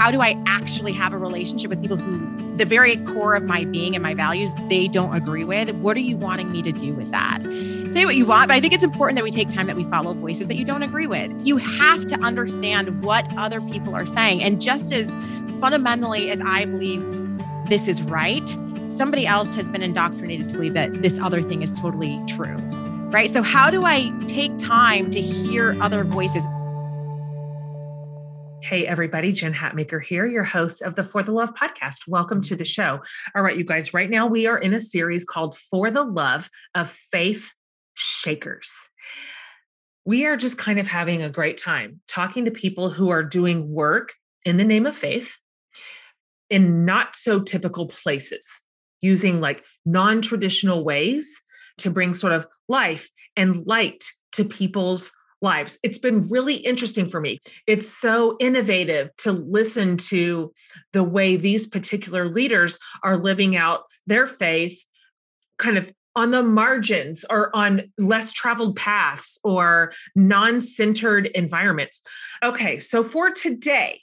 How do I actually have a relationship with people who the very core of my being and my values they don't agree with? What are you wanting me to do with that? Say what you want but i think it's important that we take time that we follow voices that you don't agree with. You have to understand what other people are saying. And just as fundamentally as i believe this is right somebody else has been indoctrinated to believe that this other thing is totally true right? So how do i take time to hear other voices Hey, everybody, Jen Hatmaker here, your host of the For the Love podcast. Welcome to the show. All right, you guys, right now we are in a series called For the Love of Faith Shakers. We are just kind of having a great time talking to people who are doing work in the name of faith in not so typical places, using like non traditional ways to bring sort of life and light to people's lives. It's been really interesting for me. It's so innovative to listen to the way these particular leaders are living out their faith kind of on the margins or on less traveled paths or non centered environments. Okay, so for today,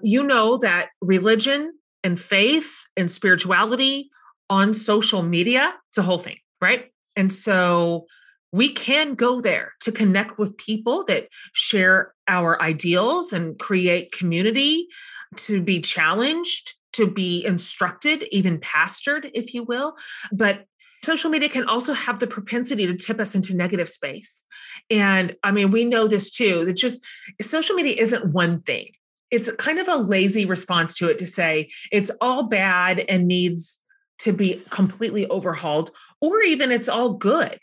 you know that religion and faith and spirituality on social media, it's a whole thing, right? And so we can go there to connect with people that share our ideals and create community, to be challenged, to be instructed, even pastored, if you will. But social media can also have the propensity to tip us into negative space. And I mean, we know this too. That just social media isn't one thing. It's kind of a lazy response to it to say it's all bad and needs to be completely overhauled, or even it's all good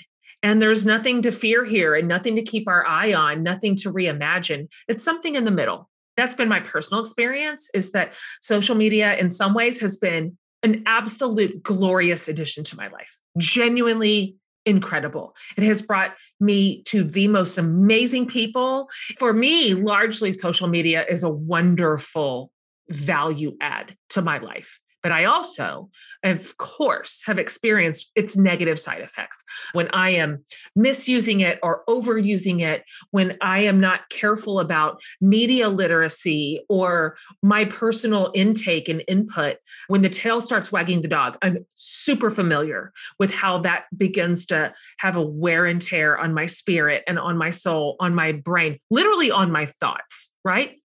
and there's nothing to fear here and nothing to keep our eye on, nothing to reimagine. It's something in the middle. That's been my personal experience is that social media in some ways has been an absolute glorious addition to my life. Mm. Genuinely incredible. It has brought me to the most amazing people. For me, largely social media is a wonderful value add to my life. But I also, of course, have experienced its negative side effects when I am misusing it or overusing it, when I am not careful about media literacy or my personal intake and input. When the tail starts wagging the dog, I'm super familiar with how that begins to have a wear and tear on my spirit and on my soul, on my brain, literally on my thoughts, right?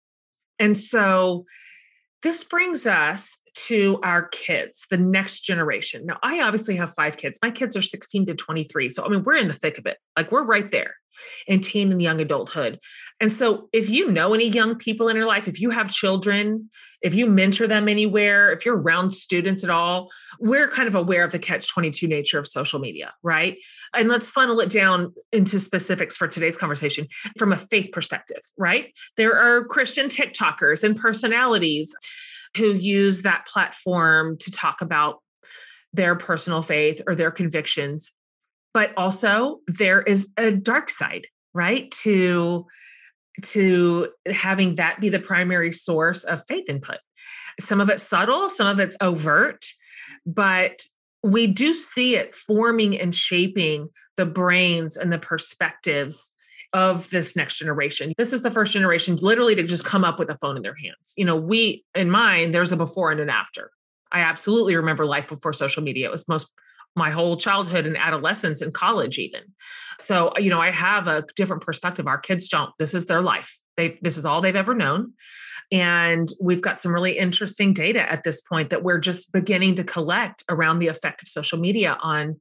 And so, this brings us to our kids, the next generation. Now, I obviously have five kids. My kids are 16 to 23. So, I mean, we're in the thick of it. Like, we're right there in teen and young adulthood. And so, if you know any young people in your life, if you have children, if you mentor them anywhere, if you're around students at all, we're kind of aware of the catch 22 nature of social media, right? And let's funnel it down into specifics for today's conversation from a faith perspective, right? There are Christian TikTokers and personalities who use that platform to talk about their personal faith or their convictions. But also there is a dark side, right? To to having that be the primary source of faith input. Some of it's subtle, some of it's overt, but we do see it forming and shaping the brains and the perspectives of this next generation. This is the first generation literally to just come up with a phone in their hands. You know, we in mine, there's a before and an after. I absolutely remember life before social media. It was most my whole childhood and adolescence and college even. So, you know, I have a different perspective. Our kids don't. This is their life. They this is all they've ever known. And we've got some really interesting data at this point that we're just beginning to collect around the effect of social media on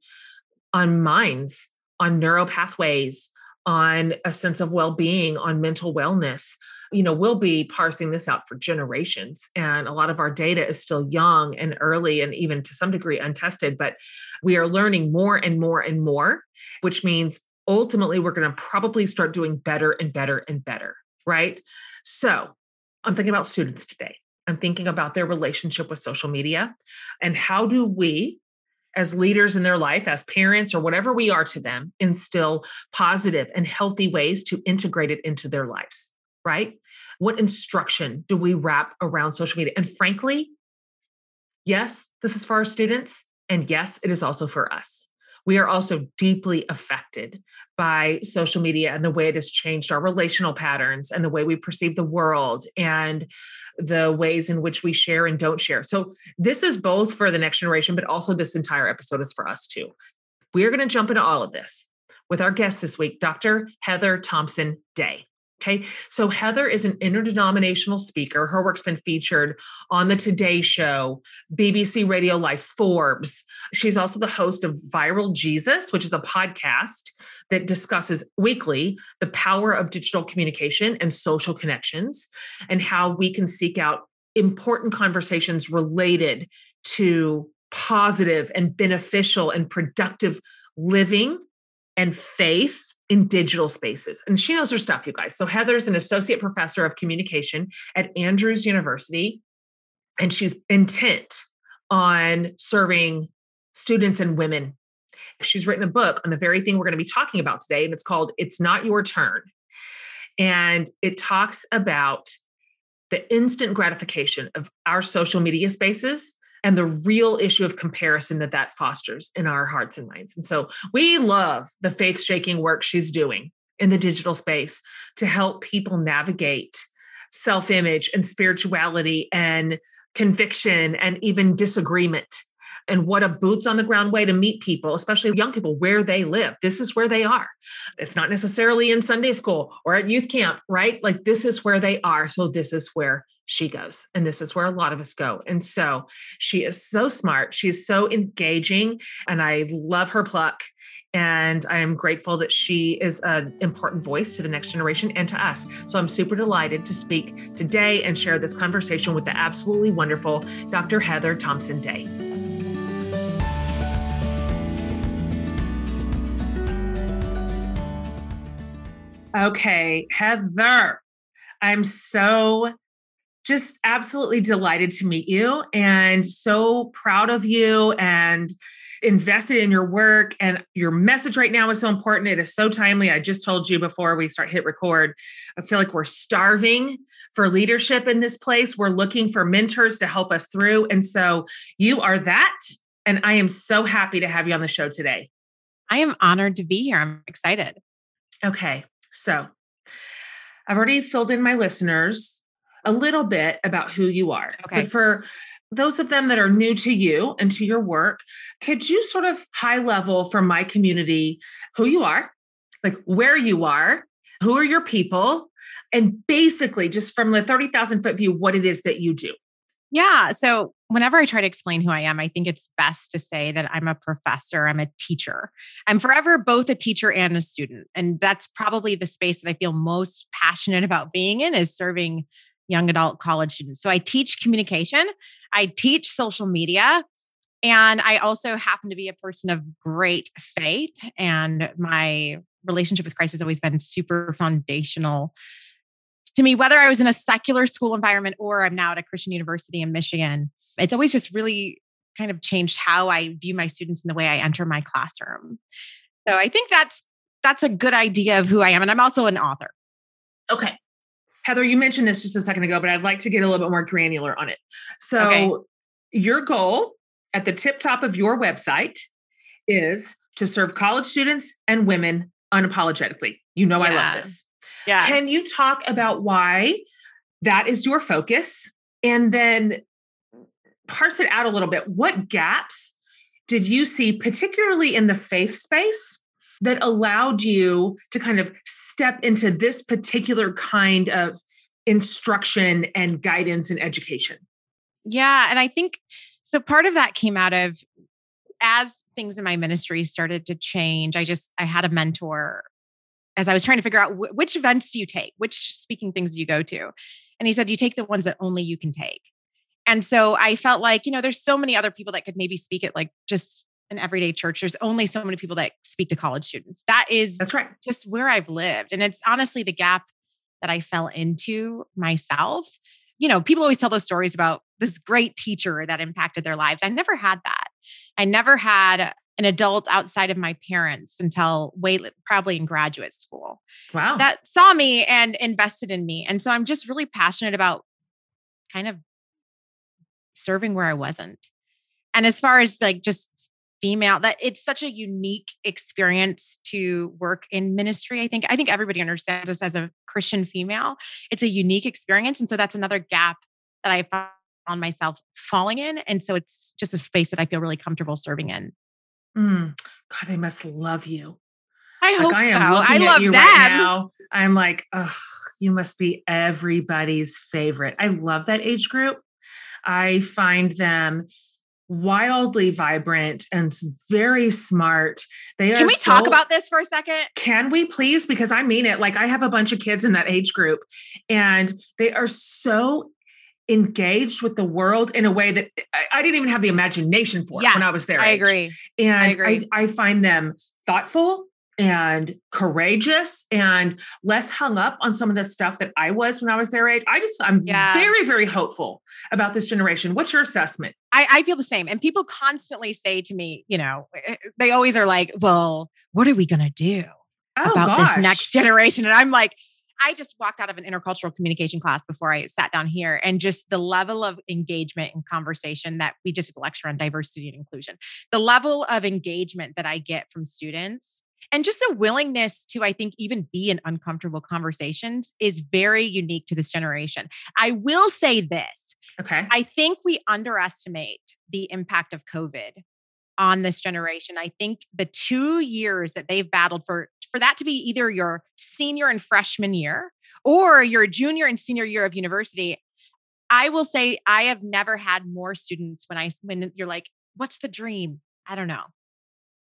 on minds, on neural pathways, on a sense of well-being, on mental wellness. You know, we'll be parsing this out for generations. And a lot of our data is still young and early and even to some degree untested, but we are learning more and more and more, which means ultimately we're going to probably start doing better and better and better, right? So, I'm thinking about students today. I'm thinking about their relationship with social media and how do we as leaders in their life, as parents, or whatever we are to them, instill positive and healthy ways to integrate it into their lives, right? What instruction do we wrap around social media? And frankly, yes, this is for our students. And yes, it is also for us we are also deeply affected by social media and the way it has changed our relational patterns and the way we perceive the world and the ways in which we share and don't share. So, this is both for the next generation, but also this entire episode is for us too. We're going to jump into all of this with our guest this week, Dr. Heather Thompson Day. Okay. So Heather is an interdenominational speaker. Her work's been featured on the Today Show, BBC Radio Life, Forbes. She's also the host of Viral Jesus, which is a podcast that discusses weekly the power of digital communication and social connections and how we can seek out important conversations related to positive and beneficial and productive living and faith in digital spaces. And she knows her stuff, you guys. So Heather's an associate professor of communication at Andrews University, and she's intent on serving students and women. She's written a book on the very thing we're going to be talking about today, and it's called It's Not Your Turn. And it talks about the instant gratification of our social media spaces and the real issue of comparison that that fosters in our hearts and minds. And so we love the faith shaking work she's doing in the digital space to help people navigate self image and spirituality and conviction and even disagreement and what a boots on the ground way to meet people, especially young people, where they live. This is where they are. It's not necessarily in Sunday school or at youth camp, right? Like this is where they are. So this is where she goes. And this is where a lot of us go. And so she is so smart. She is so engaging. And I love her pluck. And I am grateful that she is an important voice to the next generation and to us. So I'm super delighted to speak today and share this conversation with the absolutely wonderful Dr. Heather Thompson Day. Okay, Heather, I'm so just absolutely delighted to meet you and so proud of you and invested in your work. And your message right now is so important. It is so timely. I just told you before we start hit record. I feel like we're starving for leadership in this place. We're looking for mentors to help us through. And so you are that. And i am so happy to have you on the show today. I am honored to be here. I'm excited. Okay so I've already filled in my listeners a little bit about who you are. Okay. But for those of them that are new to you and to your work, could you sort of high level for my community who you are, like where you are, who are your people, and basically just from the 30,000 foot view, what it is that you do? Yeah. So whenever I try to explain who I am, I think it's best to say that I'm a professor, I'm a teacher. I'm forever both a teacher and a student. And that's probably the space that I feel most passionate about being in is serving young adult college students. So I teach communication, I teach social media, and I also happen to be a person of great faith. And my relationship with Christ has always been super foundational to me, whether I was in a secular school environment or I'm now at a Christian university in Michigan, it's always just really kind of changed how I view my students and the way I enter my classroom. So I think that's that's a good idea of who I am. And I'm also an author. Okay. Heather, you mentioned this just a second ago, but I'd like to get a little bit more granular on it. So okay. your goal at the tip top of your website is to serve college students and women unapologetically. You know, yeah. I love this. Yeah. Can you talk about why that is your focus? And then parse it out a little bit. What gaps did you see, particularly in the faith space, that allowed you to kind of step into this particular kind of instruction and guidance and education? Yeah. And I think so part of that came out of as things in my ministry started to change, I just I had a mentor as I was trying to figure out wh- which events do you take, which speaking things do you go to, and he said you take the ones that only you can take. And so I felt like you know there's so many other people that could maybe speak at like just an everyday church. There's only so many people that speak to college students. That is that's right. Just where I've lived, and it's honestly the gap that I fell into myself. You know, people always tell those stories about this great teacher that impacted their lives. I never had that. I never had an adult outside of my parents until way probably in graduate school. Wow. That saw me and invested in me. And so I'm just really passionate about kind of serving where I wasn't. And as far as like just female that it's such a unique experience to work in ministry i think i think everybody understands this as a christian female it's a unique experience and so that's another gap that i found myself falling in. And so it's just a space that I feel really comfortable serving in. Mm. God, they must love you. I like hope I am so. I love them. Right now. I'm like, oh, you must be everybody's favorite. I love that age group. I find them wildly vibrant and very smart. They are Can we so, talk about this for a second? Can we please? Because I mean it. Like I have a bunch of kids in that age group and they are so engaged with the world in a way that I, I didn't even have the imagination for yes, when I was there. I agree. And I, agree. I, I find them thoughtful and courageous and less hung up on some of the stuff that I was when I was their age. I just, I'm yeah. very, very hopeful about this generation. What's your assessment? I, I, feel the same. And people constantly say to me, you know, eh, eh, they always are like, well, what are we going to do oh, about gosh. this next generation? And I'm like, I just walked out of an intercultural communication class before I sat down here, and just the level of engagement and conversation that we just lecture on diversity and inclusion, the level of engagement that I get from students and just the willingness to i think even be in uncomfortable conversations is very unique to this generation i will say this okay i think we underestimate the impact of covid on this generation. I think the two years that they've battled for for that to be either your senior and freshman year or your junior and senior year of university. I will say I have never had more students when I when you're like, what's the dream? I don't know.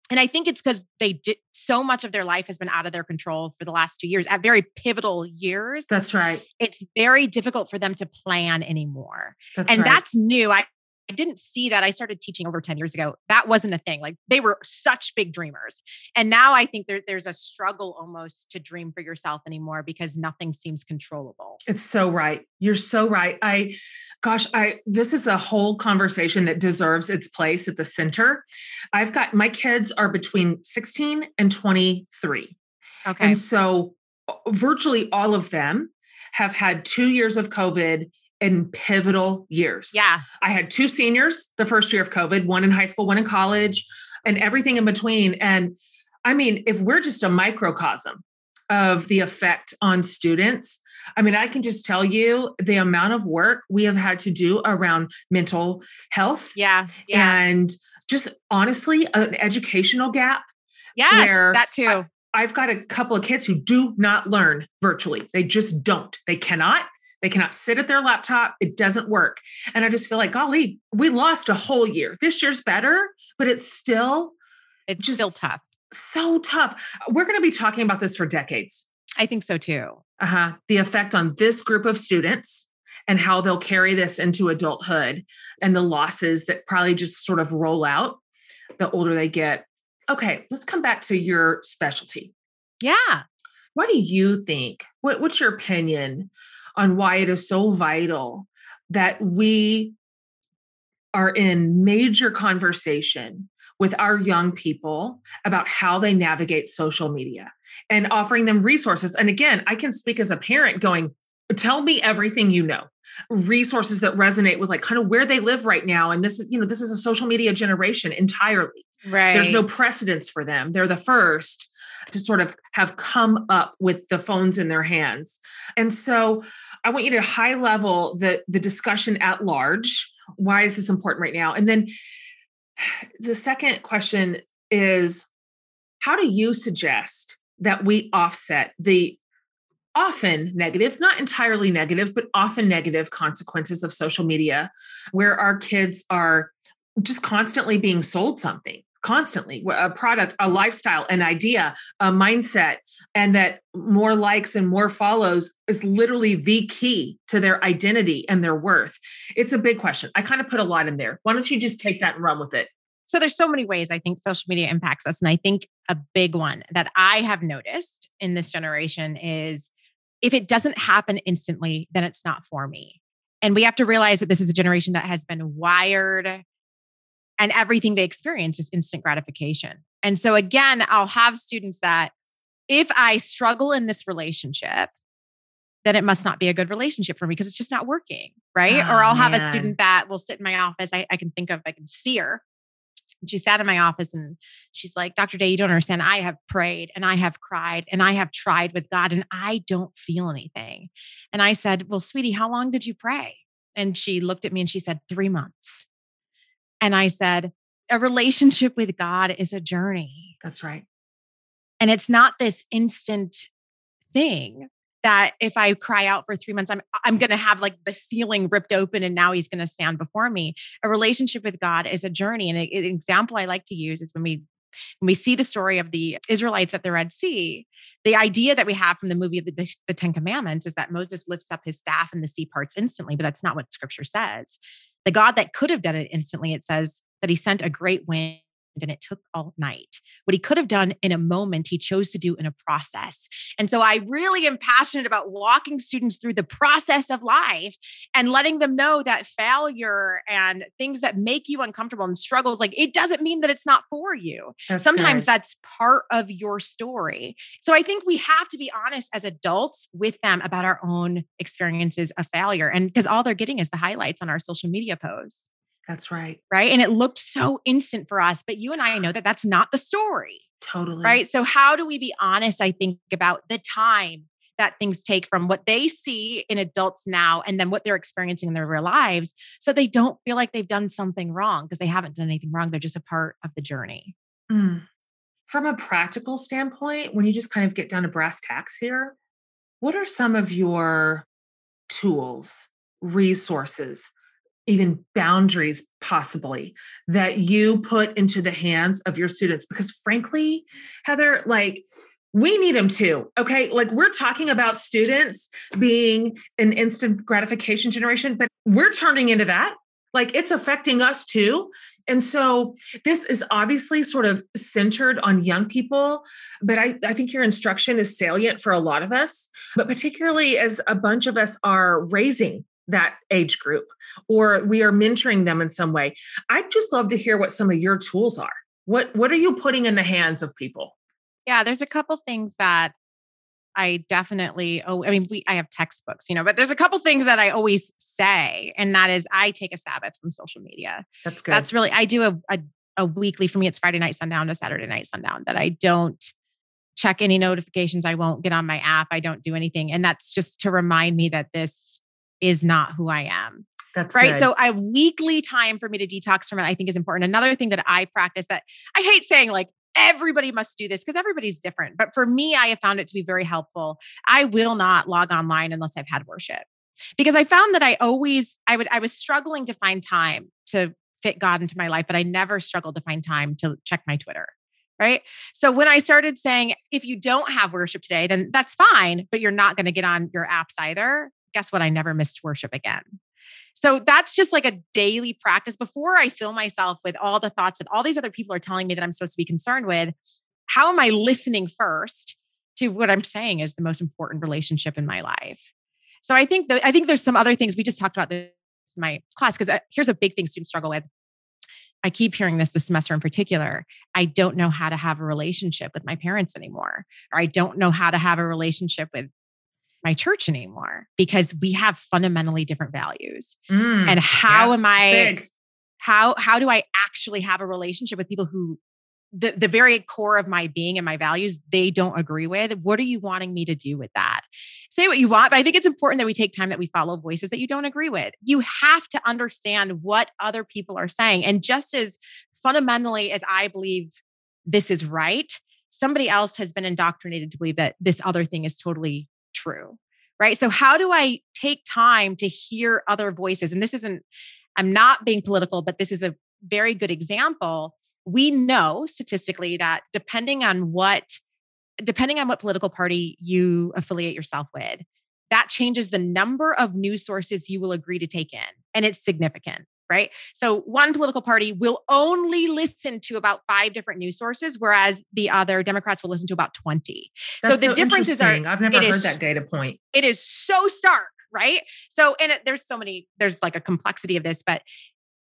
And I think it's because they did so much of their life has been out of their control for the last two years at very pivotal years. That's right. It's very difficult for them to plan anymore. That's and right. that's new. I I didn't see that. I started teaching over 10 years ago. That wasn't a thing. Like they were such big dreamers. And now I think there, there's a struggle almost to dream for yourself anymore because nothing seems controllable. It's so right. You're so right. I, gosh, I, this is a whole conversation that deserves its place at the center. I've got my kids are between 16 and 23. Okay. And so virtually all of them have had two years of COVID in pivotal years. Yeah. I had two seniors the first year of COVID, one in high school, one in college, and everything in between. And I mean, if we're just a microcosm of the effect on students, I mean, I can just tell you the amount of work we have had to do around mental health. Yeah. yeah. And just honestly, an educational gap. Yes, that too. I, I've got a couple of kids who do not learn virtually. They just don't. They cannot. They cannot sit at their laptop. It doesn't work. And I just feel like, golly, we lost a whole year. This year's better, but it's still it's just still tough. So tough. We're going to be talking about this for decades. I think so too. Uh-huh. The effect on this group of students and how they'll carry this into adulthood and the losses that probably just sort of roll out the older they get. Okay, let's come back to your specialty. Yeah. What do you think? What, what's your opinion on why it is so vital that we are in major conversation with our young people about how they navigate social media and offering them resources. And again, I can speak as a parent going, tell me everything you know. Resources that resonate with like kind of where they live right now. And this is you know this is a social media generation entirely. Right there's no precedence for them. They're the first to sort of have come up with the phones in their hands. And so i want you to high level the the discussion at large. Why is this important right now? And then the second question is how do you suggest that we offset the often negative, not entirely negative, but often negative consequences of social media, where our kids are just constantly being sold something, constantly a product, a lifestyle, an idea, a mindset, and that more likes and more follows is literally the key to their identity and their worth. It's a big question. I kind of put a lot in there. Why don't you just take that and run with it? So there's so many ways I think social media impacts us. And I think a big one that I have noticed in this generation is if it doesn't happen instantly, then it's not for me. And we have to realize that this is a generation that has been wired and everything they experience is instant gratification. And so, again, I'll have students that if I struggle in this relationship, then it must not be a good relationship for me because it's just not working. Right. Oh, or I'll have a student that will sit in my office. I, I can think of, I can see her she sat in my office and she's like, Dr. Day, you don't understand. I have prayed and I have cried and I have tried with God and I don't feel anything. And I said, Well, sweetie, how long did you pray? And she looked at me and she said, Three months. And I said, A relationship with God is a journey. That's right. And it's not this instant thing that if I cry out for three months, I'm I'm gonna have like the ceiling ripped open and now he's gonna stand before me. A relationship with God is a journey. And an example I like to use is when we when we see the story of the Israelites at the Red Sea, the idea that we have from the movie of the, the, Ten Commandments is that Moses lifts up his staff and the sea parts instantly, but that's not what scripture says. The God that could have done it instantly, it says that he sent a great wind and it took all night. What he could have done in a moment, he chose to do in a process. And so I really am passionate about walking students through the process of life and letting them know that failure and things that make you uncomfortable and struggles, like it doesn't mean that it's not for you. That's Sometimes good. that's part of your story. So I think we have to be honest as adults with them about our own experiences of failure. And because all they're getting is the highlights on our social media posts. That's right. Right. And it looked so instant for us, but you and I know that that's not the story. Totally. Right. So, how do we be honest, I think, about the time that things take from what they see in adults now and then what they're experiencing in their real lives so they don't feel like they've done something wrong because they haven't done anything wrong. They're just a part of the journey. Mm. From a practical standpoint, when you just kind of get down to brass tacks here, what are some of your tools, resources even boundaries possibly that you put into the hands of your students because frankly heather like we need them too okay? Like we're talking about students being an instant gratification generation but we're turning into that. Like it's affecting us too. And so this is obviously sort of centered on young people but I, I think your instruction is salient for a lot of us but particularly as a bunch of us are raising that age group or we are mentoring them in some way. I'd just love to hear what some of your tools are. What what are you putting in the hands of people? Yeah there's a couple things that i definitely oh i mean we i have textbooks you know but there's a couple things that i always say and that is i take a sabbath from social media. That's good. That's really i do a, a, a weekly for me it's friday night sundown to saturday night sundown that i don't check any notifications i won't get on my app i don't do anything and that's just to remind me that this is not who I am. That's right. Good. So a weekly time for me to detox from it, I think is important. Another thing that I practice that I hate saying like everybody must do this because everybody's different. But for me, I have found it to be very helpful. I will not log online unless I've had worship because I found that I always, I would, I was struggling to find time to fit God into my life, but I never struggled to find time to check my Twitter. Right. So when I started saying, if you don't have worship today, then that's fine, but you're not going to get on your apps either guess what? I never missed worship again. So that's just like a daily practice before I fill myself with all the thoughts that all these other people are telling me that I'm supposed to be concerned with. How am I listening first to what I'm saying is the most important relationship in my life? So I think that I think there's some other things we just talked about this in my class because uh, here's a big thing students struggle with. I keep hearing this this semester in particular. I don't know how to have a relationship with my parents anymore, or I don't know how to have a relationship with my church anymore because we have fundamentally different values. Mm, and how yeah, am I big. how how do I actually have a relationship with people who the, the very core of my being and my values they don't agree with what are you wanting me to do with that say what you want but i think it's important that we take time that we follow voices that you don't agree with you have to understand what other people are saying and just as fundamentally as i believe this is right somebody else has been indoctrinated to believe that this other thing is totally true right? So how do i take time to hear other voices? And this isn't i'm not being political but this is a very good example. We know statistically that depending on what depending on what political party you affiliate yourself with that changes the number of news sources you will agree to take in and it's significant right? So one political party will only listen to about five different news sources whereas the other democrats will listen to about 20 That's so the differences are i've never heard is, that data point. it is so stark right? So and it, there's so many there's like a complexity of this but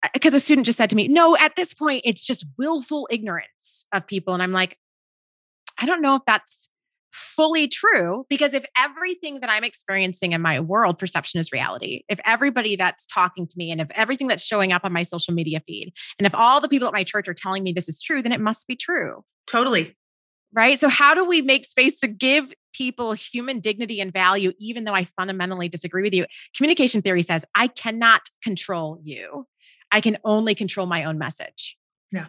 uh, because a student just said to me, no, at this point, it's just willful ignorance of people. And I'm like, I don't know if that's fully true because if everything that I'm experiencing in my world, perception is reality. If everybody that's talking to me and if everything that's showing up on my social media feed, and if all the people at my church are telling me this is true, then it must be true. Totally. Right. So, how do we make space to give people human dignity and value, even though I fundamentally disagree with you? Communication theory says I cannot control you. I can only control my own message. Yeah.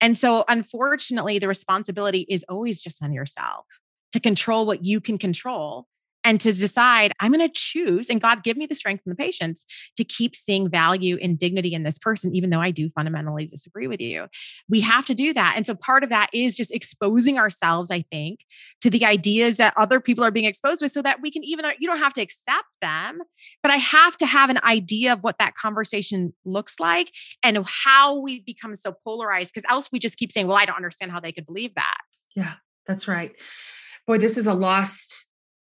And so, unfortunately, the responsibility is always just on yourself to control what you can control and to decide I'm going to choose, and God give me the strength and the patience to keep seeing value and dignity in this person, even though I do fundamentally disagree with you. We have to do that. And so part of that is just exposing ourselves, I think, to the ideas that other people are being exposed with so that we can even, uh, you don't have to accept them, but I have to have an idea of what that conversation looks like and how we become so polarized because else we just keep saying, well, I don't understand how they could believe that. Yeah, that's right. Boy, this is a lost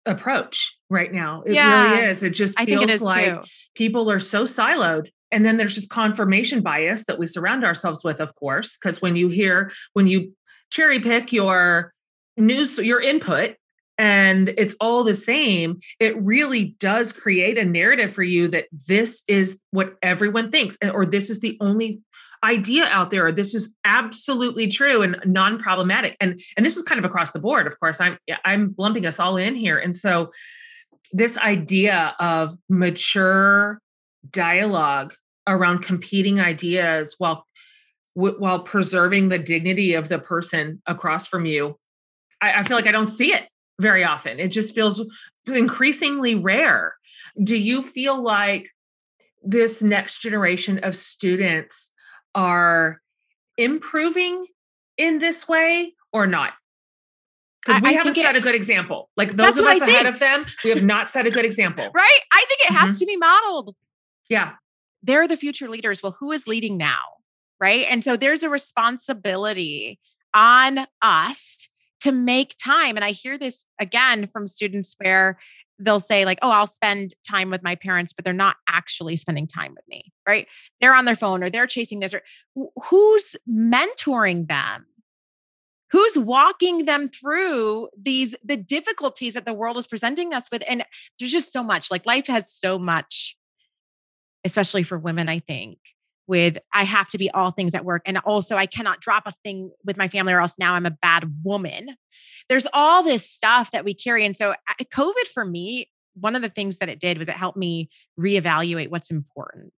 approach right now. It Yeah. really is. It just feels it is like too. people are so siloed. And then there's just confirmation bias that we surround ourselves with, of course, because when you hear, when you cherry pick your news, your input, and it's all the same, it really does create a narrative for you that this is what everyone thinks, or this is the only idea out there, this is absolutely true and non-problematic. And and this is kind of across the board. Of course, I'm I'm lumping us all in here. And so this idea of mature dialogue around competing ideas while while preserving the dignity of the person across from you I, I feel like i don't see it very often it just feels increasingly rare do you feel like this next generation of students are improving in this way or not because we I haven't think it- set a good example like those of us ahead of them we have not set a good example Right? I think it has Mhm. to be modeled. yeah they're the future leaders. Well, who is leading now? Right. And so there's a responsibility on us to make time. And I hear this again from students where they'll say, like, oh, I'll spend time with my parents, but they're not actually spending time with me. Right. They're on their phone or they're chasing this or who's mentoring them? Who's walking them through these the difficulties that the world is presenting us with? And there's just so much. Like life has so much especially for women, I think, with I have to be all things at work. And also, I cannot drop a thing with my family or else now I'm a bad woman. There's all this stuff that we carry. And so, COVID for me, one of the things that it did was it helped me reevaluate what's important.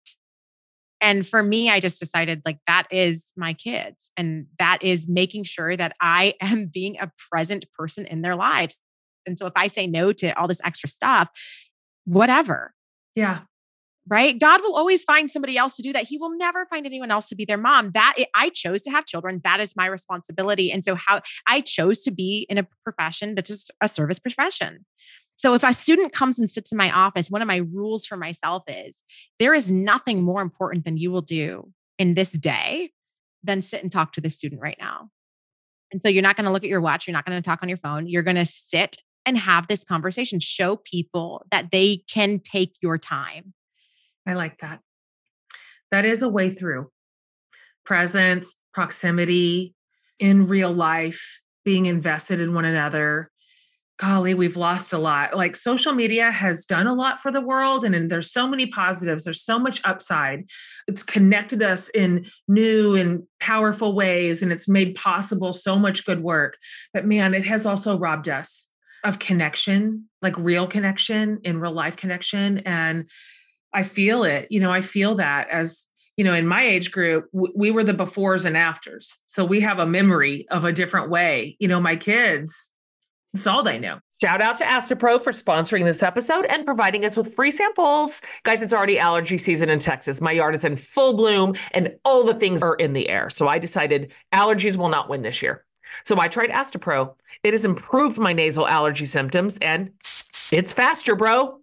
And for me, I just decided like that is my kids. And that is making sure that I am being a present person in their lives. And so if I say no to all this extra stuff, whatever, yeah right? God will always find somebody else to do that. He will never find anyone else to be their mom. That I chose to have children. That is my responsibility. And so how I chose to be in a profession that's just a service profession. So if a student comes and sits in my office, one of my rules for myself is there is nothing more important than you will do in this day than sit and talk to this student right now. And so you're not going to look at your watch, you're not going to talk on your phone. You're going to sit and have this conversation, show people that they can take your time. I like that. That is a way through presence, proximity in real life, being invested in one another. golly, we've lost a lot. Like social media has done a lot for the world, and, and, there's so many positives. There's so much upside. It's connected us in new and powerful ways, and it's made possible so much good work. But man, it has also robbed us of connection, like real connection in real life connection. And I feel it. You know, I feel that as you know, in my age group, we were the befores and afters. So we have a memory of a different way. You know, my kids, that's all they know. Shout out to Astepro for sponsoring this episode and providing us with free samples. Guys, it's already allergy season in Texas. My yard is in full bloom and all the things are in the air. So I decided allergies will not win this year. So I tried Astepro. It has improved my nasal allergy symptoms and it's faster, bro.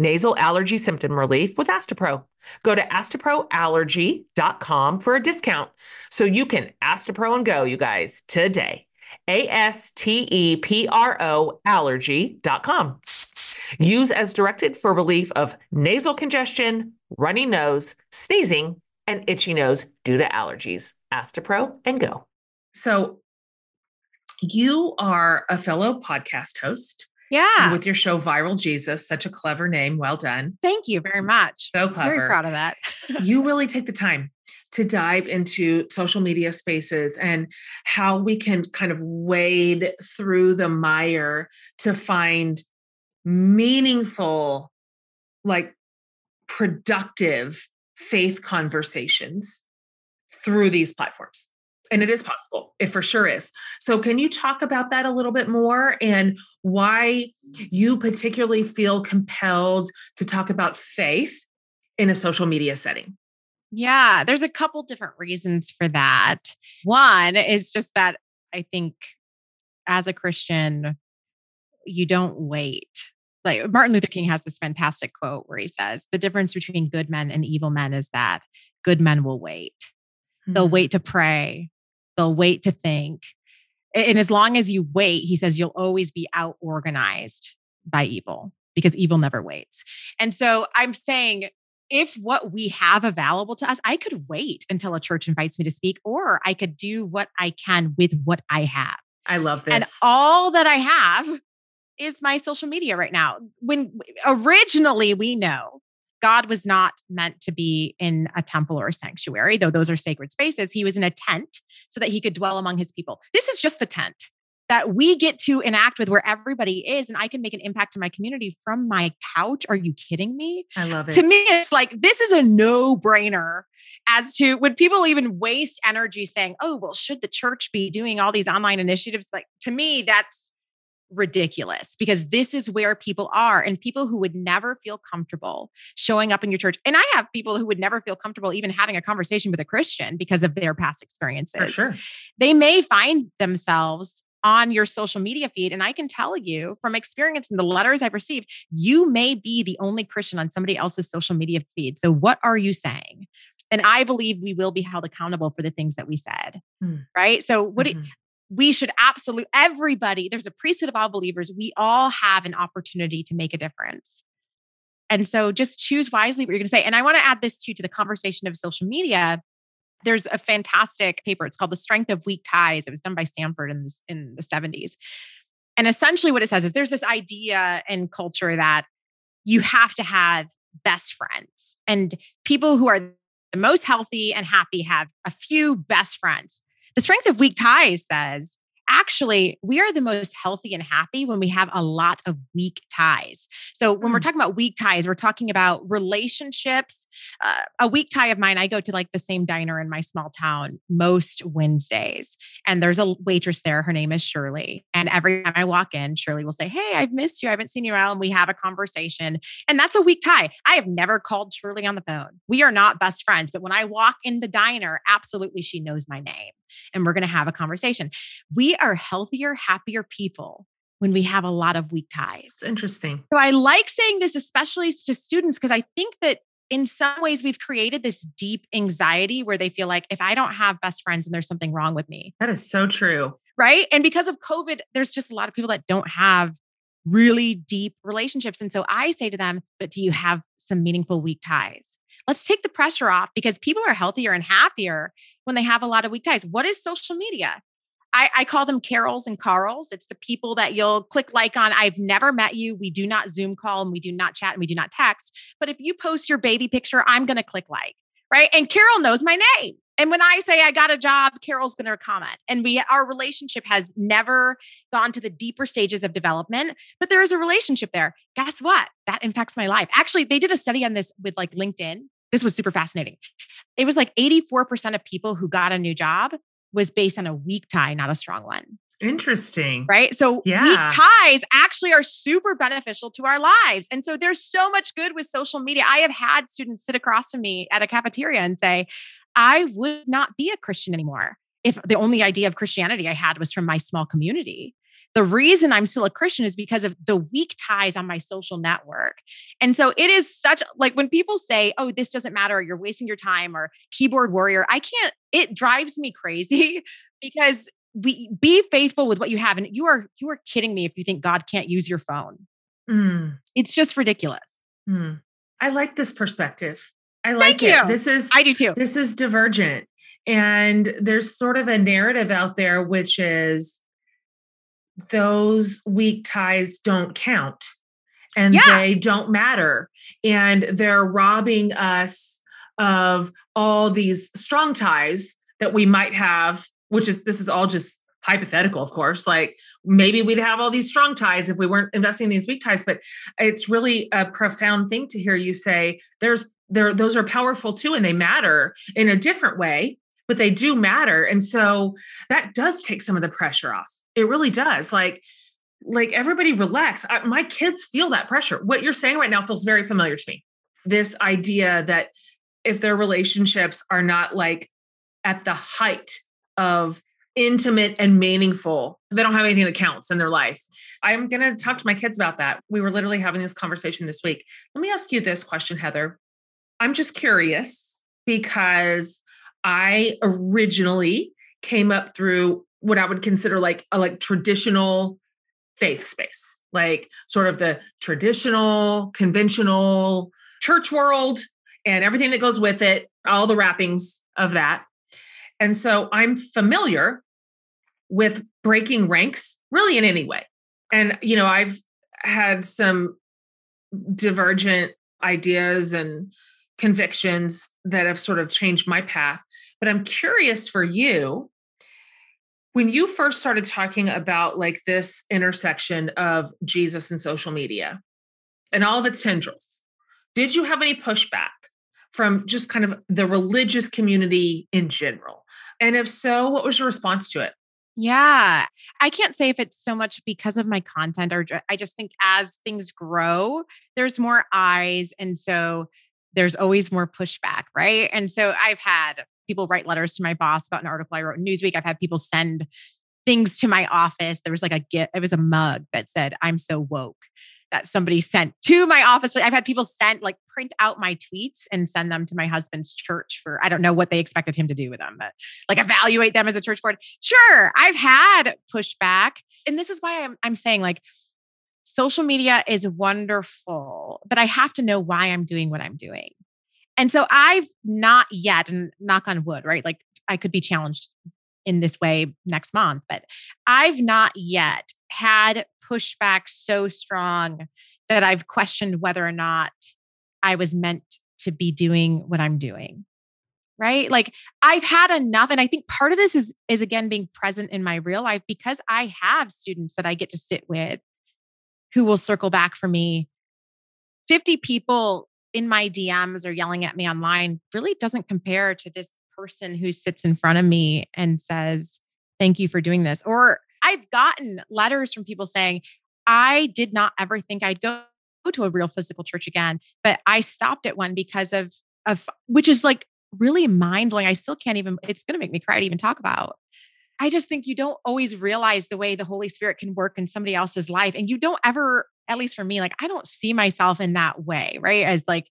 nasal allergy symptom relief with Astepro. Go to asteproallergy.com for a discount so you can Astepro and go, you guys, today. A S T E P R O allergy.com. Use as directed for relief of nasal congestion, runny nose, sneezing, and itchy nose due to allergies. Astepro and go. So, you are a fellow podcast host. Yeah. With your show Viral Jesus, such a clever name. Well done. Thank you very much. So clever. Very proud of that. you really take the time to dive into social media spaces and how we can kind of wade through the mire to find meaningful, like productive faith conversations through these platforms. And it is possible. It for sure is. So, can you talk about that a little bit more and why you particularly feel compelled to talk about faith in a social media setting? Yeah, there's a couple different reasons for that. One is just that I think as a Christian, you don't wait. Like Martin Luther King has this fantastic quote where he says, The difference between good men and evil men is that good men will wait. Mm-hmm. They'll wait to pray, they'll wait to think. And as long as you wait, he says, you'll always be out organized by evil because evil never waits. And so I'm saying, if what we have available to us, I could wait until a church invites me to speak, or I could do what I can with what I have. I love this. And all that I have is my social media right now. When originally we know God was not meant to be in a temple or a sanctuary, though those are sacred spaces. He was in a tent so that he could dwell among his people. This is just the tent that we get to enact with where everybody is and I can make an impact in my community from my couch. Are you kidding me? I love it. To me, it's like this is a no brainer as to would people even waste energy saying, oh, well, should the church be doing all these online initiatives? Like to me, that's ridiculous because this is where people are and people who would never feel comfortable showing up in your church. And I have people who would never feel comfortable even having a conversation with a Christian because of their past experiences. For sure. They may find themselves on your social media feed. And I can tell you from experience in the letters I've received, you may be the only Christian on somebody else's social media feed. So, what are you saying? And I believe we will be held accountable for the things that we said. Mm. Right. So, what mm-hmm we should absolutely everybody there's a priesthood of all believers. We all have an opportunity to make a difference. And so just choose wisely what you're going to say. And i want to add this too to the conversation of social media. There's a fantastic paper it's called the strength of weak ties. It was done by stanford in, this, in the 70s and essentially what it says is there's this idea in culture that you have to have best friends. And people who are the most healthy and happy have a few best friends the strength of weak ties says actually we are the most healthy and happy when we have a lot of weak ties. So when we're hmm. talking about weak ties we're talking about relationships uh, a weak tie of mine i go to like the same diner in my small town most wednesdays and there's a waitress there her name is shirley and every time i walk in shirley will say hey i've missed you i haven't seen you around we have a conversation and that's a weak tie. I have never called shirley on the phone. We are not best friends but when i walk in the diner absolutely she knows my name and we're going to have a conversation. We are healthier, happier people when we have a lot of weak ties. It's interesting. So I like saying this, especially to students, because I think that in some ways we've created this deep anxiety where they feel like if I don't have best friends and there's something wrong with me. That is so true. Right. And because of COVID, there's just a lot of people that don't have really deep relationships. And so I say to them, but do you have some meaningful weak ties? Let's take the pressure off because people are healthier and happier when they have a lot of weak ties. What is social media? I, I, call them Carols and Carls. It's the people that you'll click like on. I've never met you. We do not Zoom call and we do not chat and we do not text. But if you post your baby picture, I'm going to click like, right? And Carol knows my name. And when I say I got a job, Carol's going to comment. And we our relationship has never gone to the deeper stages of development, but there is a relationship there. Guess what? That impacts my life. Actually, they did a study on this with like LinkedIn. This was super fascinating. It was like 84% of people who got a new job was based on a weak tie, not a strong one. Interesting. Right. So yeah. weak ties actually are super beneficial to our lives. And so there's so much good with social media. I have had students sit across from me at a cafeteria and say, I would not be a Christian anymore if the only idea of Christianity I had was from my small community. The reason I'm still a Christian is because of the weak ties on my social network. And so it is such like when people say, oh, this doesn't matter, or you're wasting your time, or keyboard warrior, I can't, it drives me crazy because we be faithful with what you have. And you are, you are kidding me if you think God can't use your phone. Mm. It's just ridiculous. Mm. I like this perspective. I like it. This is I do too. This is divergent. And there's sort of a narrative out there which is those weak ties don't count and yeah. they don't matter. And they're robbing us of all these strong ties that we might have, which is this is all just hypothetical, of course. Like maybe we'd have all these strong ties if we weren't investing in these weak ties. But it's really a profound thing to hear you say there's there, those are powerful too, and they matter in a different way but they do matter. And so that does take some of the pressure off. It really does. Like, like everybody relax. I, my kids feel that pressure. What you're saying right now feels very familiar to me. This idea that if their relationships are not like at the height of intimate and meaningful, they don't have anything that counts in their life. I'm going to talk to my kids about that. We were literally having this conversation this week. Let me ask you this question, Heather. I'm just curious because I originally came up through what I would consider like a like traditional faith space, like sort of the traditional, conventional church world and everything that goes with it, all the wrappings of that. And so I'm familiar with breaking ranks really in any way. And, you know, I've had some divergent ideas and convictions that have sort of changed my path. But I'm curious for you when you first started talking about like this intersection of Jesus and social media and all of its tendrils, did you have any pushback from just kind of the religious community in general? And if so, what was your response to it? Yeah. I can't say if it's so much because of my content or I just think as things grow, there's more eyes. And so there's always more pushback, right? And so I've had people write letters to my boss about an article I wrote in Newsweek. I've had people send things to my office. There was like a gift, it was a mug that said, I'm so woke that somebody sent to my office. But I've had people send like print out my tweets and send them to my husband's church for I don't know what they expected him to do with them, but like evaluate them as a church board. Sure, I've had pushback. And this is why I'm I'm saying like social media is wonderful, but I have to know why I'm doing what I'm doing. And so I've not yet, and knock on wood, right? Like I could be challenged in this way next month, but I've not yet had pushback so strong that I've questioned whether or not I was meant to be doing what I'm doing. Right? Like I've had enough and I think part of this is is again being present in my real life because I have students that I get to sit with who will circle back for me 50 people in my DMs or yelling at me online really doesn't compare to this person who sits in front of me and says, Thank you for doing this. Or I've gotten letters from people saying, I did not ever think I'd go to a real physical church again, but I stopped at one because of of which is like really mind blowing. I still can't even, it's gonna make me cry to even talk about. I just think you don't always realize the way the Holy Spirit can work in somebody else's life. And you don't ever, at least for me, like I don't see myself in that way, right? As like,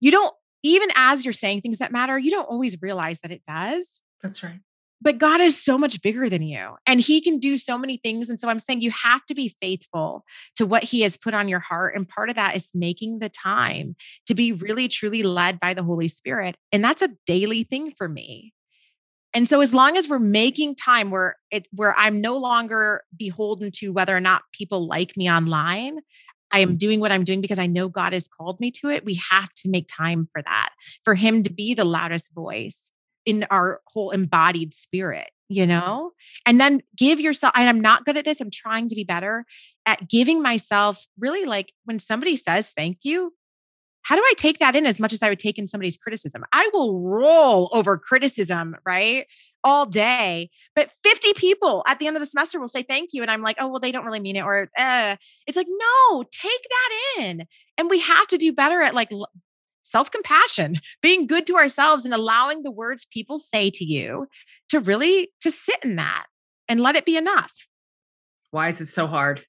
you don't, even as you're saying things that matter, you don't always realize that it does. That's right. But God is so much bigger than you and He can do so many things. And so I'm saying you have to be faithful to what He has put on your heart. And part of that is making the time to be really, truly led by the Holy Spirit. And that's a daily thing for me. And so as long as we're making time where it where I'm no longer beholden to whether or not people like me online, I am mm. doing what I'm doing because I know God has called me to it. We have to make time for that, for Him to be the loudest voice in our whole embodied spirit, you know? And then give yourself, and I'm not good at this, I'm trying to be better at giving myself really like when somebody says thank you, how do I take that in as much as I would take in somebody's criticism? I will roll over criticism, right? All day. But 50 people at the end of the semester will say thank you. And I'm like, oh, well, they don't really mean it. Or uh, it's like, no, take that in. And we have to do better at like self compassion, being good to ourselves and allowing the words people say to you to really to sit in that and let it be enough. Why is it so hard?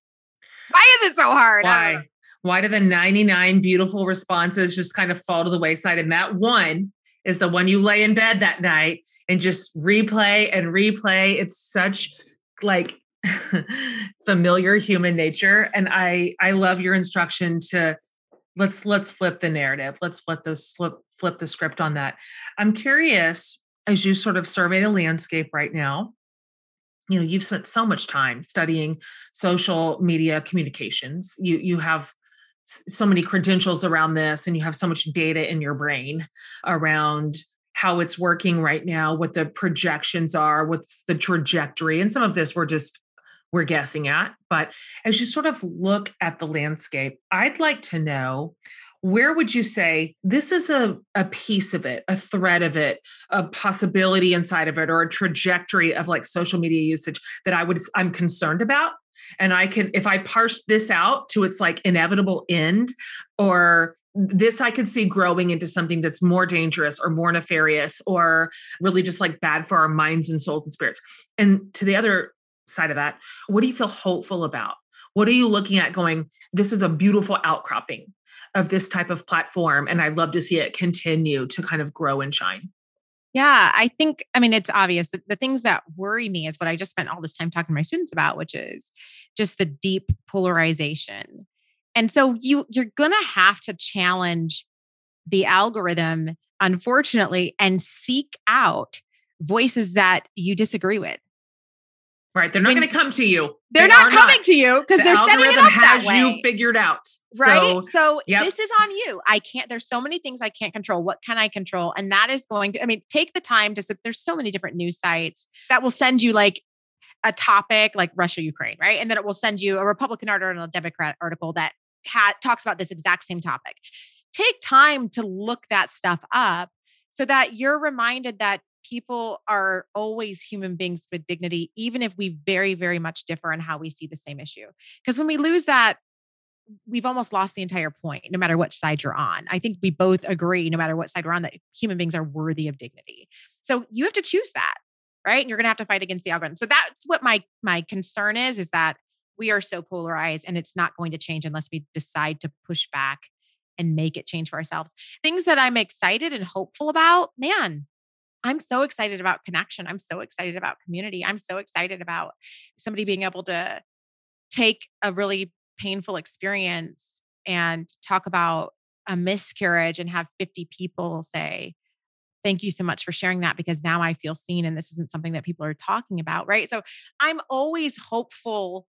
Why is it so hard? Why? Why do the 99 beautiful responses just kind of fall to the wayside? And that one is the one you lay in bed that night and just replay and replay. It's such like familiar human nature. And I I love your instruction to let's let's flip the narrative. Let's flip the flip flip the script on that. I'm curious as you sort of survey the landscape right now you know you've spent so much time studying social media communications you you have so many credentials around this and you have so much data in your brain around how it's working right now what the projections are what's the trajectory and some of this we're just we're guessing at but as you sort of look at the landscape i'd like to know where would you say this is a, a piece of it a thread of it a possibility inside of it or a trajectory of like social media usage that i would i'm concerned about and i can if i parse this out to its like inevitable end or this i could see growing into something that's more dangerous or more nefarious or really just like bad for our minds and souls and spirits. And to the other side of that what do you feel hopeful about? What are you looking at going this is a beautiful outcropping of this type of platform and i'd love to see it continue to kind of grow and shine yeah, I think, I mean, it's obvious that the things that worry me is what I just spent all this time talking to my students about, which is just the deep polarization. And so you you're to have to challenge the algorithm unfortunately and seek out voices that you disagree with. Right. They're not going to come to you. They're they not coming not. to you because the they're setting it up has that way. you figured out. Right. So, so yep. this is on you. I can't, there's so many things I can't control. What can I control? And that is going to, I mean, take the time to, there's so many different news sites that will send you like a topic like Russia, Ukraine, right? And then it will send you a Republican article and a Democrat article that ha- talks about this exact same topic. Take time to look that stuff up so that you're reminded that people are always human beings with dignity, even if we very, very much differ in how we see the same issue. Because when we lose that, we've almost lost the entire point, no matter which side you're on. I think we both agree, no matter what side we're on, that human beings are worthy of dignity. So you have to choose that, right? And you're gonna have to fight against the algorithm. So that's what my my concern is, is that we are so polarized and it's not going to change unless we decide to push back and make it change for ourselves. Things that I'm excited and hopeful about, man, I'm so excited about connection. I'm so excited about community. I'm so excited about somebody being able to take a really painful experience and talk about a miscarriage and have 50 people say, Thank you so much for sharing that because now I feel seen and this isn't something that people are talking about. Right. So I'm always hopeful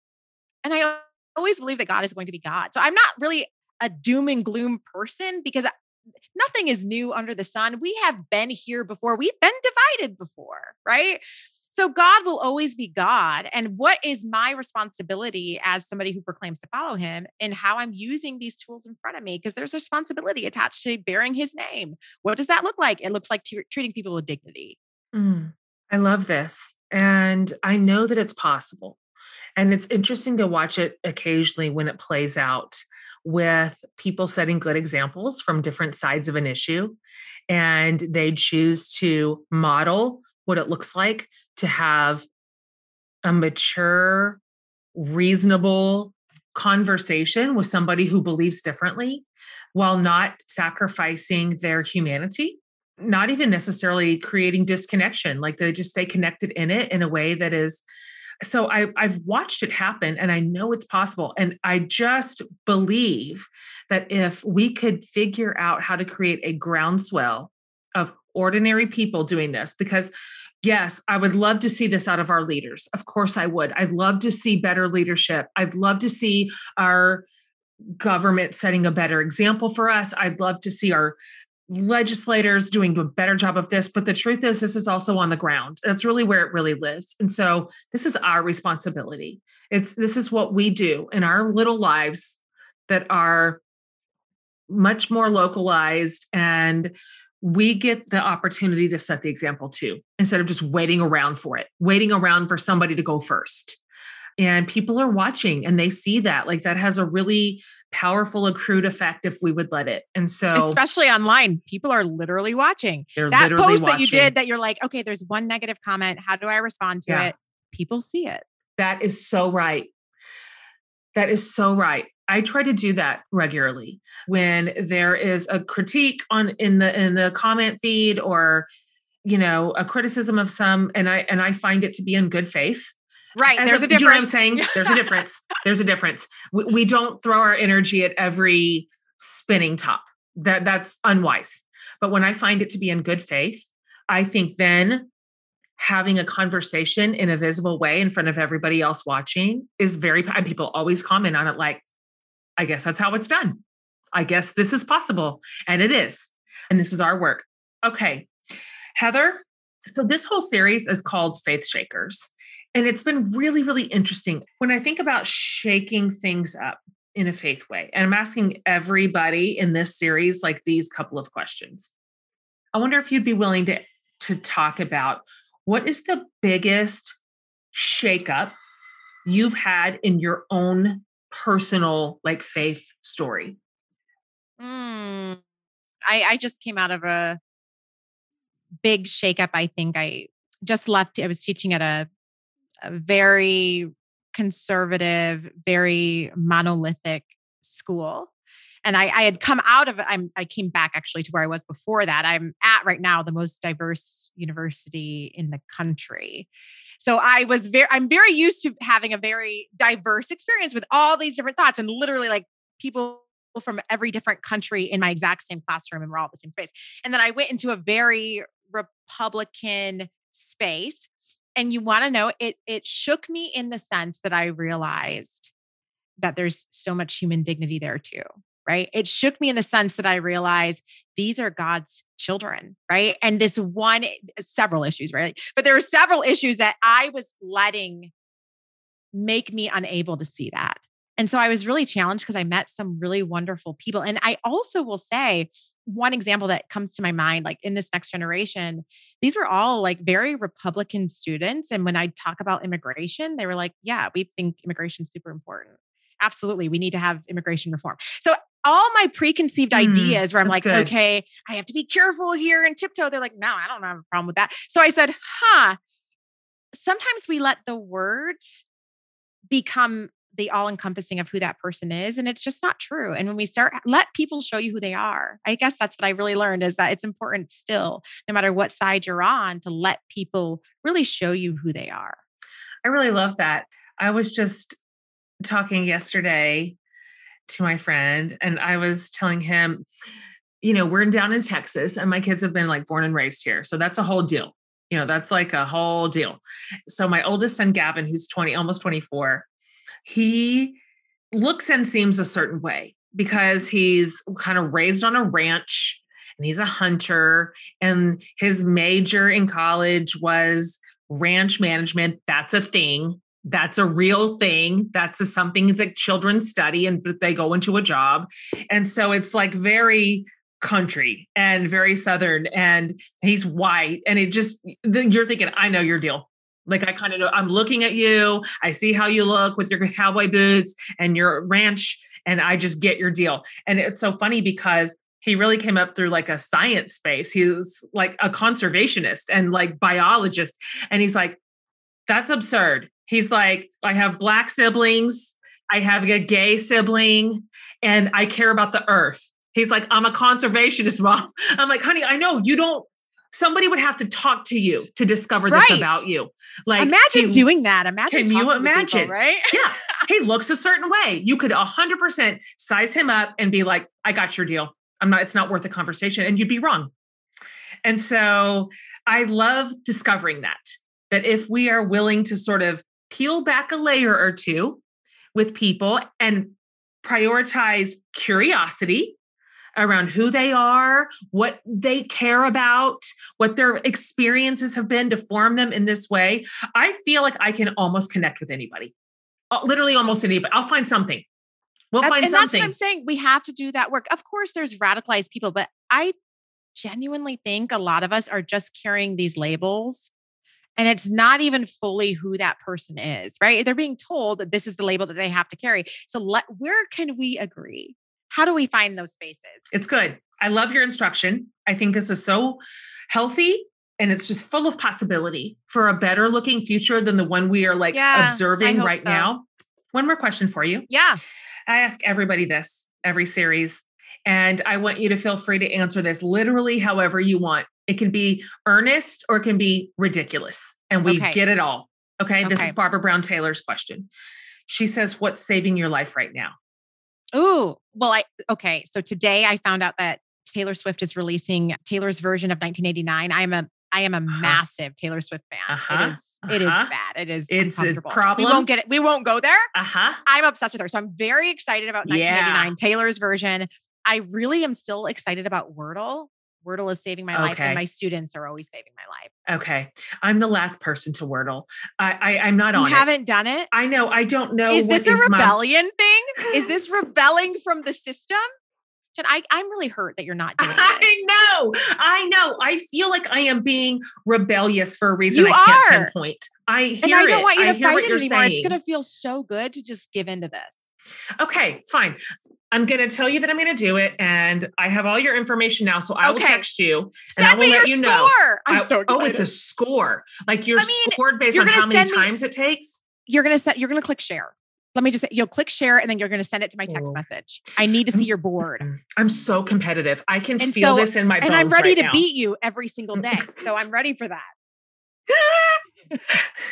and I always believe that God is going to be God. So I'm not really a doom and gloom person because nothing is new under the sun. We have been here before. We've been divided before, right? So God will always be God. And what is my responsibility as somebody who proclaims to follow him and how I'm using these tools in front of me? Because there's responsibility attached to bearing his name. What does that look like? It looks like t- treating people with dignity. Mm, I love this. And I know that it's possible. And it's interesting to watch it occasionally when it plays out with people setting good examples from different sides of an issue. And they choose to model what it looks like to have a mature, reasonable conversation with somebody who believes differently while not sacrificing their humanity not even necessarily creating disconnection like they just stay connected in it in a way that is so I, I've watched it happen and I know it's possible. And I just believe that if we could figure out how to create a groundswell of ordinary people doing this, because yes, I would love to see this out of our leaders. Of course, I would. I'd love to see better leadership. I'd love to see our government setting a better example for us. I'd love to see our legislators doing a better job of this but the truth is this is also on the ground. That's really where it really lives. And so this is our responsibility. It's this is what we do in our little lives that are much more localized and we get the opportunity to set the example too instead of just waiting around for it waiting around for somebody to go first and people are watching and they see that like that has a really powerful accrued effect if we would let it. And so especially online people are literally watching. That post watching. that you did that you're like okay there's one negative comment. How do i respond to yeah. it? People see it. That is so right. That is so right. I try to do that regularly. When there is a critique on in the in the comment feed or you know a criticism of some and i and i find it to be in good faith Right. As there's a, a difference. You know what I'm saying? There's a difference. there's a difference. We, we don't throw our energy at every spinning top. That that's unwise. But when I find it to be in good faith, I think then having a conversation in a visible way in front of everybody else watching is very and people always comment on it like I guess that's how it's done. I guess this is possible and it is. And this is our work. Okay. Heather, so this whole series is called Faith Shakers. And it's been really, really interesting. When I think about shaking things up in a faith way, and I'm asking everybody in this series like these couple of questions. I wonder if you'd be willing to, to talk about what is the biggest shakeup you've had in your own personal like faith story? Mm, I, I just came out of a big shakeup. I think I just left. I was teaching at a a very conservative, very monolithic school. And I, I had come out of I'm, I came back actually to where I was before that. I'm at right now the most diverse university in the country. So I was very, I'm very used to having a very diverse experience with all these different thoughts and literally like people from every different country in my exact same classroom and we're all in the same space. And then I went into a very Republican space and you want to know it it shook me in the sense that I realized that there's so much human dignity there too right? It shook me in the sense that i realized these are god's children right? And this one eh, several issues right? But there were several issues that i was letting make me unable to see that and so I was really challenged because I met some really wonderful people. And I also will say, one example that comes to my mind, like in this next generation, these were all like very Republican students. And when I talk about immigration, they were like, yeah, we think immigration is super important. Absolutely. We need to have immigration reform. So all my preconceived mm, ideas where I'm like, good. okay, I have to be careful here and tiptoe. They're like, no, I don't have a problem with that. So I said, huh, sometimes we let the words become the all encompassing of who that person is. And it's just not true. And when we start, let people show you who they are. I guess that's what I really learned is that it's important still, no matter what side you're on, to let people really show you who they are. I really love that. I was just talking yesterday to my friend, and I was telling him, you know, we're down in Texas, and my kids have been like born and raised here. So that's a whole deal. You know, that's like a whole deal. So my oldest son, Gavin, who's 20, almost 24, he looks and seems a certain way because he's kind of raised on a ranch and he's a hunter. And his major in college was ranch management. That's a thing. That's a real thing. That's a, something that children study and they go into a job. And so it's like very country and very southern and he's white. And it just you're thinking i know your deal like I kind of know I'm looking at you. I see how you look with your cowboy boots and your ranch, and I just get your deal. And it's so funny because he really came up through like a science space. He was like a conservationist and like biologist. And he's like, that's absurd. He's like, I have black siblings, I have a gay sibling, and I care about the earth. He's like, I'm a conservationist mom. I'm like, honey, I know you don't. Somebody would have to talk to you to discover this Right. about you. Like, imagine he- doing that. Imagine. Can you to people, imagine? right? Yeah, he looks a certain way. You could 100% size him up and be like, I got your deal. I'm not, it's not worth a conversation. And you'd be wrong. And so I love discovering that, that if we are willing to sort of peel back a layer or two with people and prioritize curiosity around who they are, what they care about, what their experiences have been to form them in this way, I feel like I can almost connect with anybody. Uh, Literally almost anybody. I'll find something. We'll That's- find and that's something. what I'm saying. We have to do that work. Of course, there's radicalized people, but I genuinely think a lot of us are just carrying these labels and it's not even fully who that person is, right? They're being told that this is the label that they have to carry. So let where can we agree? How do we find those spaces? It's good. I love your instruction. I think this is so healthy and it's just full of possibility for a better looking future than the one we are like Yeah, observing right so. now. One more question for you. Yeah. I ask everybody this every series, and I want you to feel free to answer this literally however you want. It can be earnest or it can be ridiculous, and we Okay. get it all. Okay. This is Barbara Brown Taylor's question. She says, What's saving your life right now? Ooh, well, I okay. So today I found out that Taylor Swift is releasing Taylor's version of 1989. I am a I am a Uh-huh. massive Taylor Swift fan. Uh-huh, It is it is uh-huh. bad. It is It's a problem. We won't get it. We won't go there. Uh huh. I'm obsessed with her. So I'm very excited about Yeah. 1989 Taylor's version. I really am still excited about Wordle. Wordle is saving my life, and my students are always saving my life. Okay. I'm the last person to Wordle. I, I I'm not You on it. haven't done it? I know. I don't know. Is this a my- rebellion thing? Is this rebelling from the system? Jen, I, I'm really hurt that you're not doing this. I know. I know. I feel like I am being rebellious for a reason You I can't are. pinpoint. I hear and I don't it. want you to fight it anymore. It's going to feel so good to just give into this. Okay, fine. I'm going to tell you that I'm going to do it, and I have all your information now. So I will text you, and Send I will let you score. know. I'm I- so excited. oh, it's a score. Like you're I mean, scored based on how many me- times it takes. you're gonna set. You're gonna click share. Let me just say, you'll click share, and then you're gonna send it to my text Oh. message. I need to see your board, I'm so competitive. I can And feel so- this in my bones and I'm ready right to now. beat you every single day. So I'm ready for that.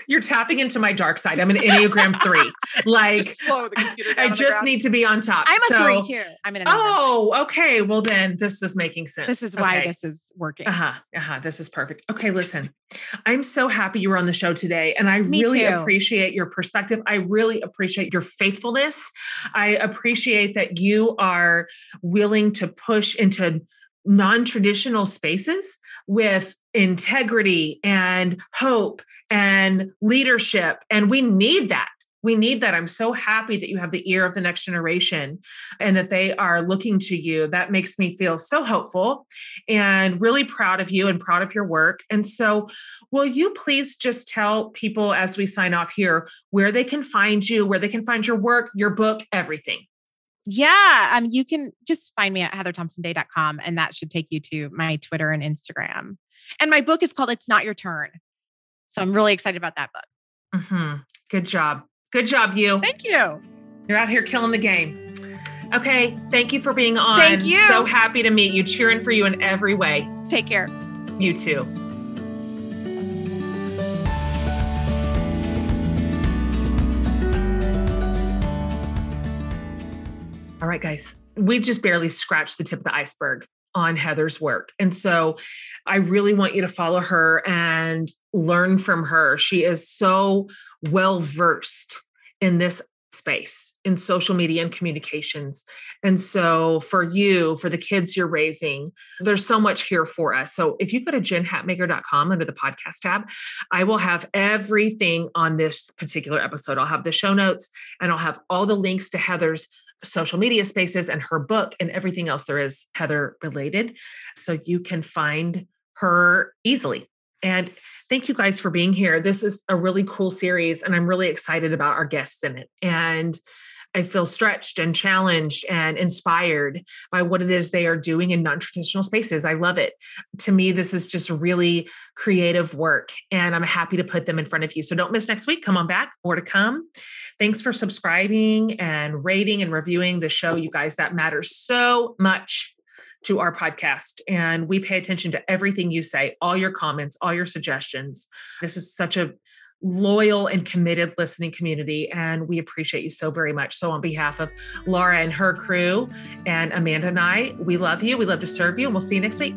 You're tapping into my dark side. I'm an Enneagram three. Like slow the computer I just need to be on top. I'm a three too. I'm an. Enneagram three. Oh, okay. Well, then this is making sense. this is why Okay. this is working. Uh huh. Uh huh. This is perfect. Okay, listen. I'm so happy you were on the show today, and I Me really too. appreciate your perspective. I really appreciate your faithfulness. I appreciate that you are willing to push into non-traditional spaces with integrity and hope and leadership. And we need that. We need that. I'm so happy that you have the ear of the next generation and that they are looking to you. That makes me feel so hopeful and really proud of you and proud of your work. And so will you please just tell people as we sign off here where they can find you where they can find your work your book everything Yeah. Um, you can just find me at heatherthompsonday.com and that should take you to my Twitter and Instagram. And my book is called It's Not Your Turn. So I'm really excited about that book. Mm-hmm. good job good job you Thank you. You're out here killing the game. Okay, thank you for being on. Thank you. So happy to meet you. Cheering for you in every way. Take care. You too. Right, guys, we just barely scratched the tip of the iceberg on Heather's work. And so I really want you to follow her and learn from her. She is so well versed in this space in social media and communications. And so for you, for the kids you're raising, there's so much here for us. So if you go to jenhatmaker.com under the podcast tab, I will have everything on this particular episode. I'll have the show notes and I'll have all the links to Heather's social media spaces and her book and everything else there is Heather related. So you can find her easily. And thank you guys for being here. This is a really cool series, and I'm really excited about our guests in it. And I feel stretched and challenged and inspired by what it is they are doing in non traditional spaces. I love it. To me, this is just really creative work, and I'm happy to put them in front of you. So don't miss next week. Come on back, more to come. Thanks for subscribing and rating and reviewing the show, you guys. That matters so much to our podcast. And we pay attention to everything you say, all your comments, all your suggestions. This is such a loyal and committed listening community. And we appreciate you so very much. So, on behalf of Laura and her crew, and Amanda and I, we love you. We love to serve you, and we'll see you next week.